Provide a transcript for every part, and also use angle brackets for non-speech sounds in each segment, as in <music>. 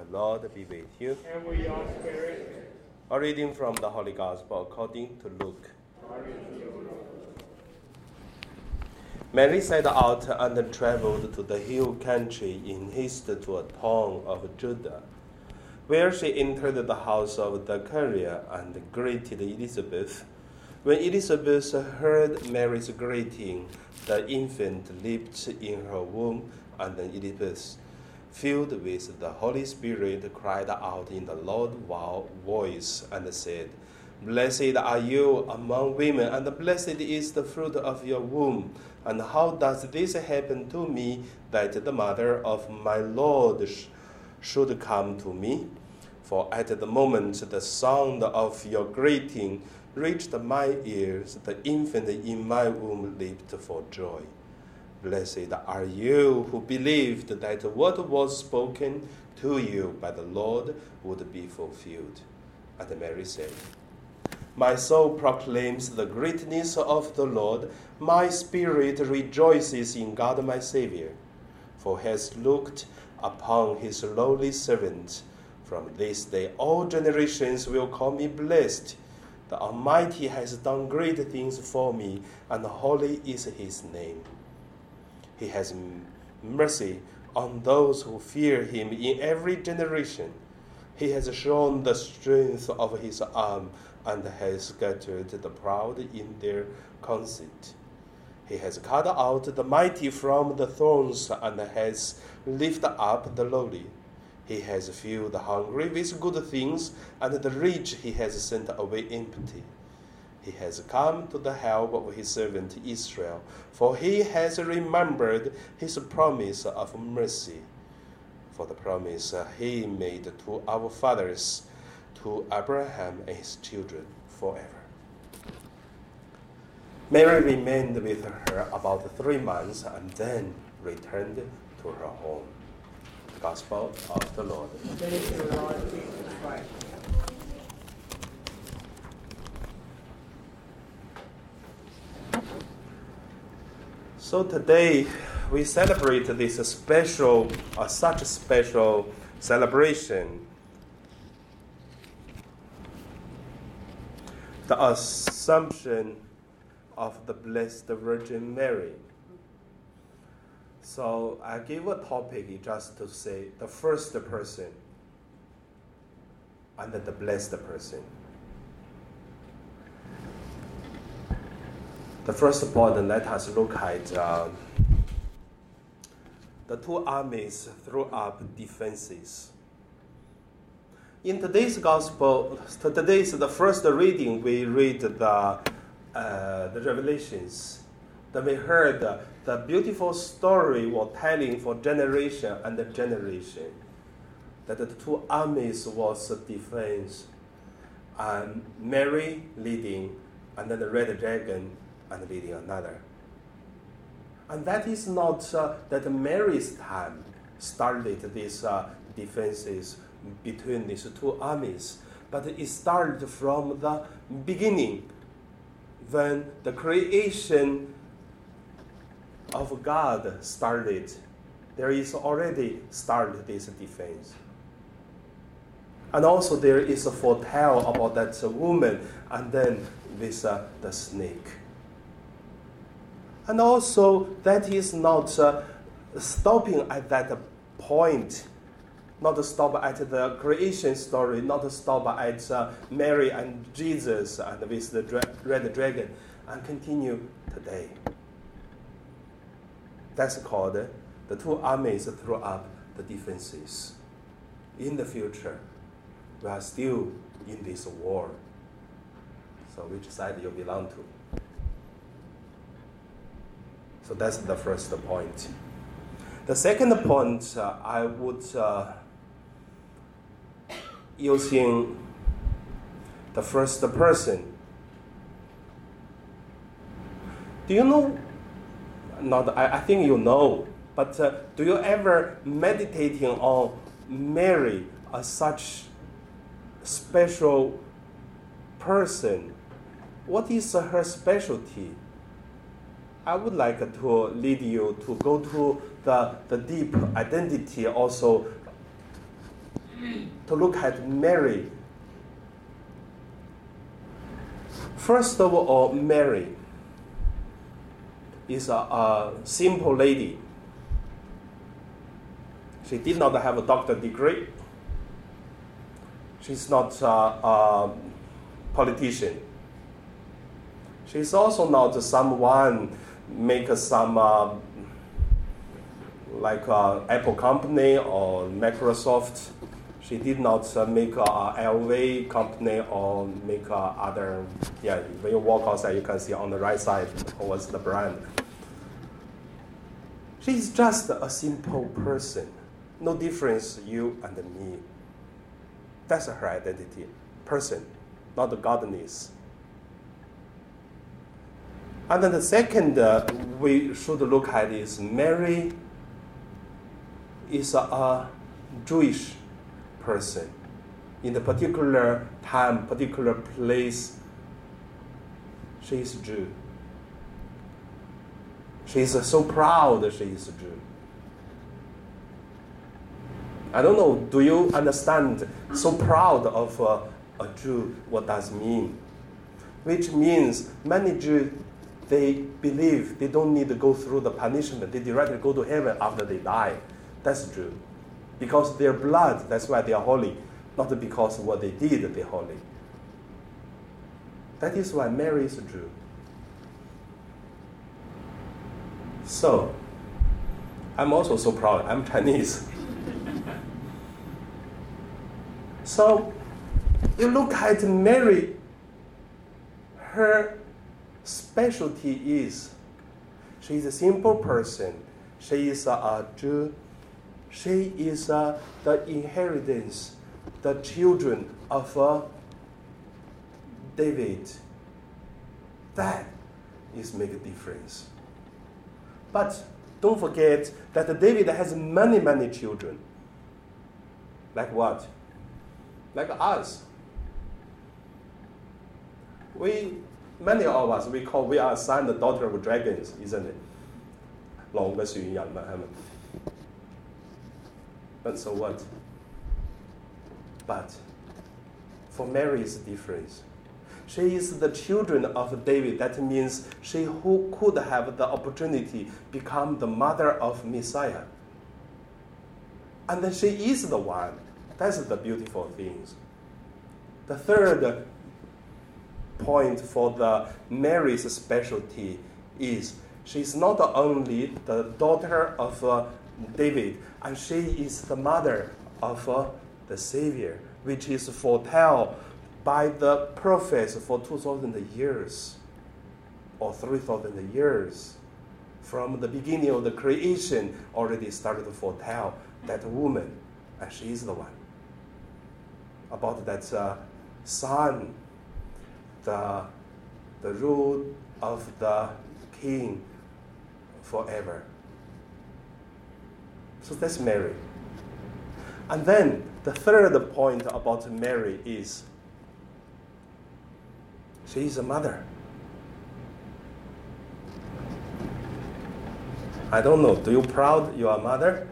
The Lord be with you. And with your spirit. A reading from the Holy Gospel according to Luke. Mary set out and traveled to the hill country in haste to a town of Judah, where she entered the house of Zechariah and greeted Elizabeth. When Elizabeth heard Mary's greeting, the infant leaped in her womb, and Elizabeth, filled with the Holy Spirit, cried out in the loud voice and said, Blessed are you among women, and blessed is the fruit of your womb. And how does this happen to me that the mother of my Lord sh- should come to me? For at the moment the sound of your greeting reached my ears, the infant in my womb leaped for joy. Blessed are you who believed that what was spoken to you by the Lord would be fulfilled. And Mary said, My soul proclaims the greatness of the Lord. My spirit rejoices in God my Savior, for he has looked upon his lowly servant. From this day all generations will call me blessed. The Almighty has done great things for me, and holy is his name. He has mercy on those who fear him in every generation. He has shown the strength of his arm and has scattered the proud in their conceit. He has cut out the mighty from the thrones and has lifted up the lowly. He has filled the hungry with good things, and the rich he has sent away empty. He has come to the help of his servant Israel, for he has remembered his promise of mercy. For the promise he made to our fathers, to Abraham and his children forever. Mary remained with her about three months and then returned to her home. The Gospel of the Lord. Thank you, Lord Jesus Christ. So today we celebrate this special, uh, such a special celebration. The Assumption of the Blessed Virgin Mary. So I give a topic just to say the first person and the blessed person. The first point, let us look at uh, the two armies threw up defenses. In today's gospel, today is the first reading. We read the, uh, the Revelations. Then we heard the, the beautiful story was telling for generation and generation. That the two armies was defense, and Mary leading, and then the red dragon and leading another. And that is not uh, that Mary's time started these uh, defenses between these two armies, but it started from the beginning when the creation of God started. There is already started this defense. And also there is a foretell about that woman and then with uh, the snake. And also, that is not uh, stopping at that point, not stop at the creation story, not stop at uh, Mary and Jesus and with the dra- red dragon, and continue today. That's called uh, the two armies throw up the defenses. In the future, we are still in this war. So, which side you belong to? So that's the first point. The second point, uh, I would uh, using the first person. Do you know? Not, I, I think you know, but uh, do you ever meditating on Mary as such special person? What is her specialty? I would like to lead you to go to the, the deep identity also to look at Mary. First of all, Mary is a, a simple lady. She did not have a doctor degree. She's not a, a politician. She's also not someone make some uh, like uh, Apple company or Microsoft. She did not uh, make a, a LV company or make a other. Yeah, when you walk outside, you can see on the right side what's the brand. She's just a simple person. No difference, you and me. That's her identity. Person, not the godliness. And then the second uh, we should look at is Mary is a, a Jewish person. In the particular time, particular place, she is Jew. She is so proud she is Jew. I don't know, do you understand so proud of uh, a Jew, what does mean? Which means many Jews, they believe they don't need to go through the punishment. They directly go to heaven after they die. That's true. Because their blood, that's why they are holy. Not because what they did, they're holy. That is why Mary is Jew. So, I'm also so proud. I'm Chinese. <laughs> so, you look at Mary, her specialty is she is a simple person. She is a, a Jew. She is uh, the inheritance, the children of uh, David. That is make a difference. But don't forget that David has many, many children. Like what? Like us. We, many of us, we call we are son and daughter of dragons, isn't it? 龙嘅传人嘛，系咪？But so what? But for Mary is different. She is the children of David. That means she who could have the opportunity become the mother of Messiah. And then she is the one. That's the beautiful things. The third point for the Mary's specialty is she's not only the daughter of uh, David, and she is the mother of uh, the Savior, which is foretold by the prophets for 2,000 years or 3,000 years. From the beginning of the creation, already started to foretell that woman, and she is the one. About that uh, son, the, the rule of the king forever. So that's Mary. And then the third point about Mary is she is a mother. I don't know. Do you proud you are mother?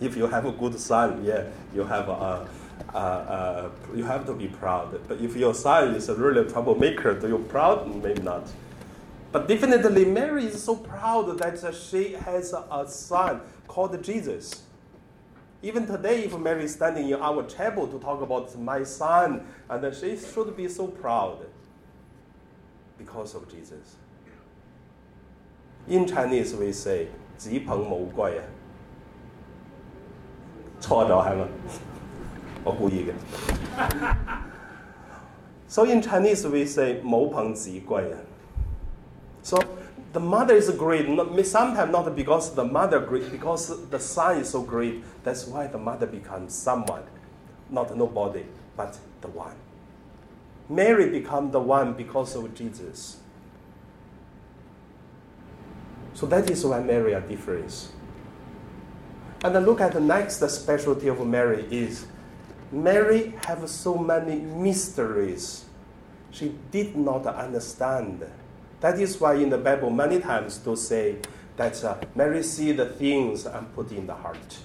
If you have a good son, yeah, you have a, a, a, you have to be proud. But if your son is a really troublemaker, do you proud? Maybe not. But definitely, Mary is so proud that she has a son called Jesus. Even today, if Mary is standing in our chapel to talk about my son, and she should be so proud because of Jesus. In Chinese, we say 子凭无贵啊，错咗系嘛？ <laughs> 我故意嘅。So in Chinese, we say 冇凭子贵啊。So the mother is great. Sometimes not because the mother great, because the son is so great. That's why the mother becomes someone, not nobody, but the one. Mary become the one because of Jesus. So that is why Mary are different. And then look at the next specialty of Mary is Mary have so many mysteries she did not understand. That is why in the Bible many times to say that uh, Mary see the things and put in the heart.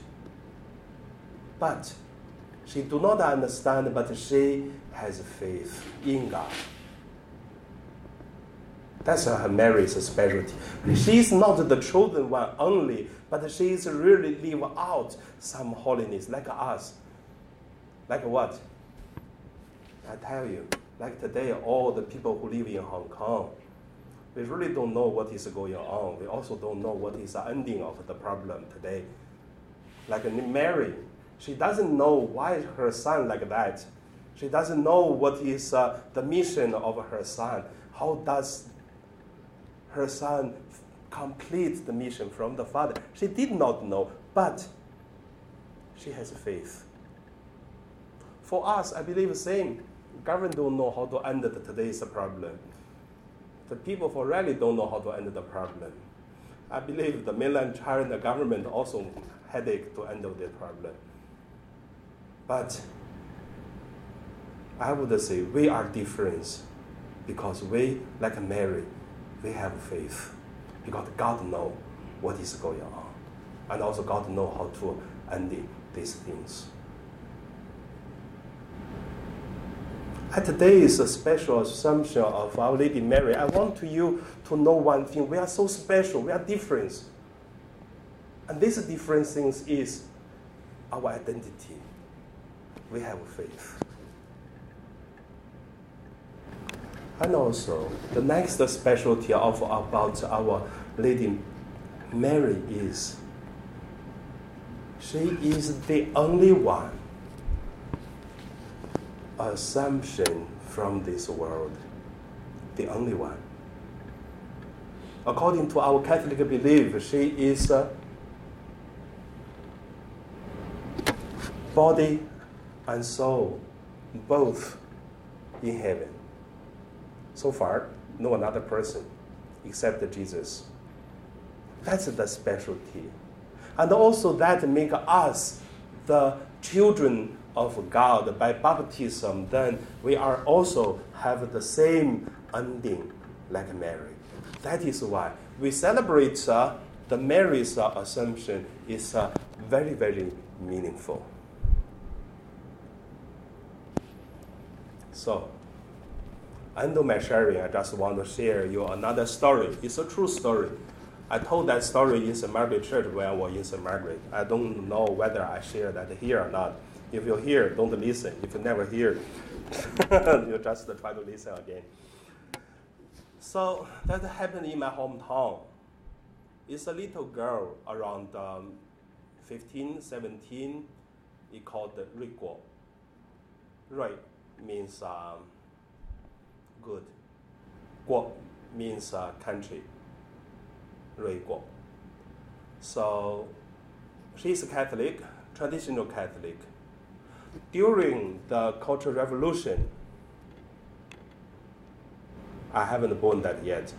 But she do not understand, but she has faith in God. That's her Mary's specialty. She is not the chosen one only, but she is really live out some holiness like us. Like what? I tell you, like today, all the people who live in Hong Kong, we really don't know what is going on. We also don't know what is the ending of the problem today. Like Mary, she doesn't know why her son like that. She doesn't know what is uh, the mission of her son. How does her son complete the mission from the father? She did not know, but she has faith. For us, I believe the same. Government don't know how to end the today's problem. The people for really don't know how to end the problem. I believe the mainland China government also headache to end the problem. But I would say we are different because we, like Mary, we have faith. Because God know what is going on. And also God know how to end these things. At today's special assumption of Our Lady Mary, I want you to know one thing. We are so special. We are different. And this difference things is our identity we have faith. And also, the next specialty of about our Lady Mary is she is the only one assumption from this world. The only one. According to our Catholic belief, she is a body and soul, both in heaven. So far, no another person except Jesus. That's the specialty. And also that make us the children of God by baptism, then we are also have the same ending like Mary. That is why we celebrate uh, the Mary's uh, Assumption is uh, very, very meaningful. So, under my sharing, I just want to share you another story. It's a true story. I told that story in St. Margaret Church when I was in St. Margaret. I don't know whether I share that here or not. If you hear, don't listen. If you never hear, <laughs> you just try to listen again. So that happened in my hometown. It's a little girl around um, 15, 17. He called Rui Guo. Rui means um, good. Guo means uh, country. Rui Guo. So she's a Catholic, traditional Catholic. During the Cultural Revolution, I haven't born that yet.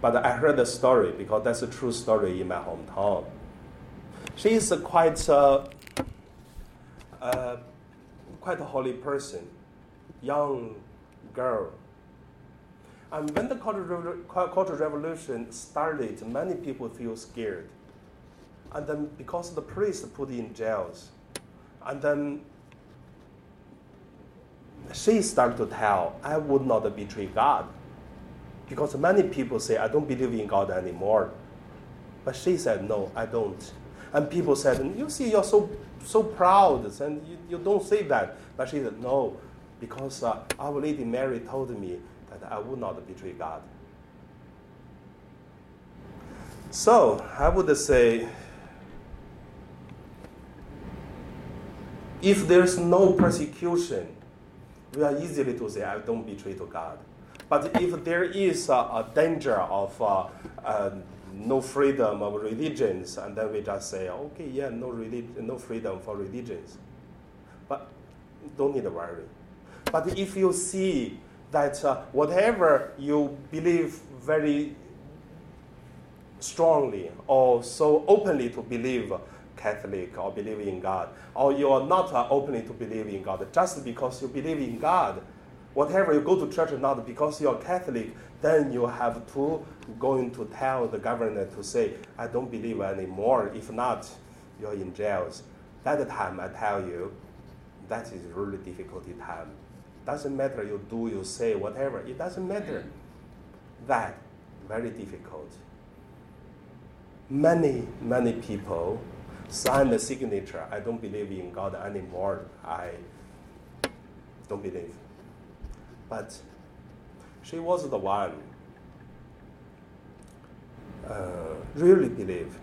But I heard the story because that's a true story in my hometown. She is a quite uh, uh, quite a holy person, young girl. And when the Cultural Revolution started, many people feel scared. And then because the priests put in jails, and then she started to tell, I would not betray God. Because many people say, I don't believe in God anymore. But she said, No, I don't. And people said, You see, you're so, so proud, and you, you don't say that. But she said, No, because uh, Our Lady Mary told me that I would not betray God. So I would say, if there's no persecution, we are easily to say, I don't betray to God. But if there is a, a danger of uh, uh, no freedom of religions, and then we just say, okay, yeah, no, relig- no freedom for religions. But don't need to worry. But if you see that uh, whatever you believe very strongly or so openly to believe Catholic or believe in God, or you are not uh, openly to believe in God, just because you believe in God, whatever you go to church or not, because you're Catholic, then you have to going to tell the governor to say, I don't believe anymore. If not, you're in jails. That time, I tell you, that is really difficult time. Doesn't matter you do, you say, whatever. It doesn't matter. That very difficult. Many, many people sign the signature. I don't believe in God anymore. I don't believe. But she was the one uh, really believe.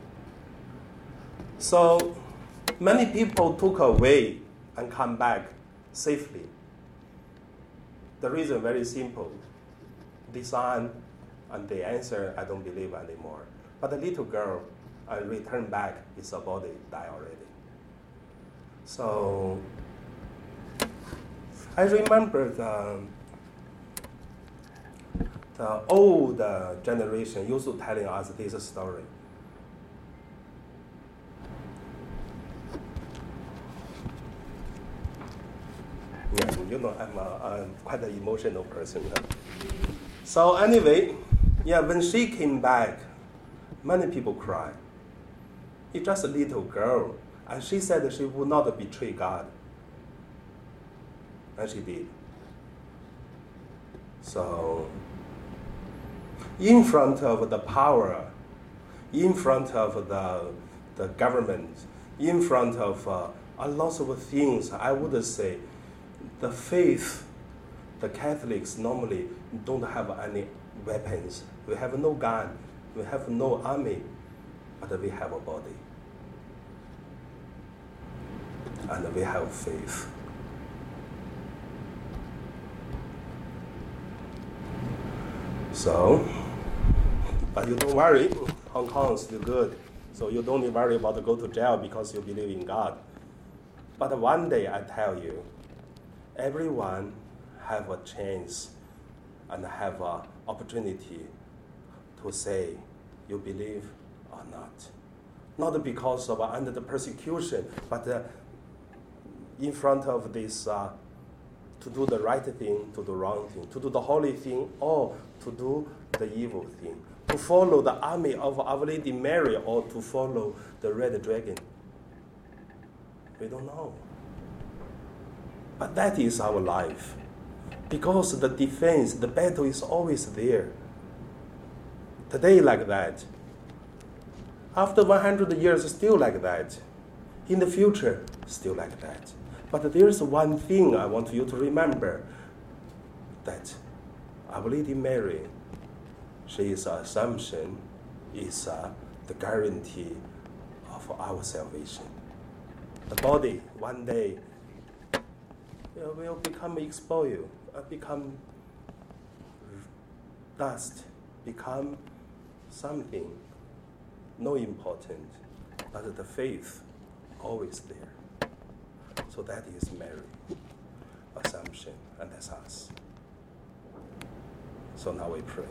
So many people took away and come back safely. The reason very simple. The son and the answer, I don't believe anymore. But the little girl I uh, return back, his body die already. So I remember the, the old generation used to telling us this story. Yeah, you know, I'm, a, I'm quite an emotional person. So anyway, yeah, when she came back, many people cried. It's just a little girl, and she said she would not betray God. And she did. So, in front of the power, in front of the, the government, in front of uh, a lot of things, I would say the faith, the Catholics normally don't have any weapons. We have no gun, we have no army, but we have a body. And we have faith. So, but you don't worry, Hong Kong is still good. So you don't need worry about go to jail because you believe in God. But one day I tell you, everyone have a chance and have an opportunity to say you believe or not. Not because of uh, under the persecution, but uh, in front of this uh, to do the right thing, to do the wrong thing, to do the holy thing, or to do the evil thing, to follow the army of Our Lady Mary, or to follow the red dragon. We don't know. But that is our life. Because the defense, the battle is always there. Today, like that. After 100 years, still like that. In the future, still like that. But there's one thing I want you to remember that Our Lady Mary, she is an assumption, is uh, the guarantee of our salvation. The body one day will become exposed, uh, become dust, become something no important, but the faith always there. So that is Mary, assumption, and that's us. So now we pray.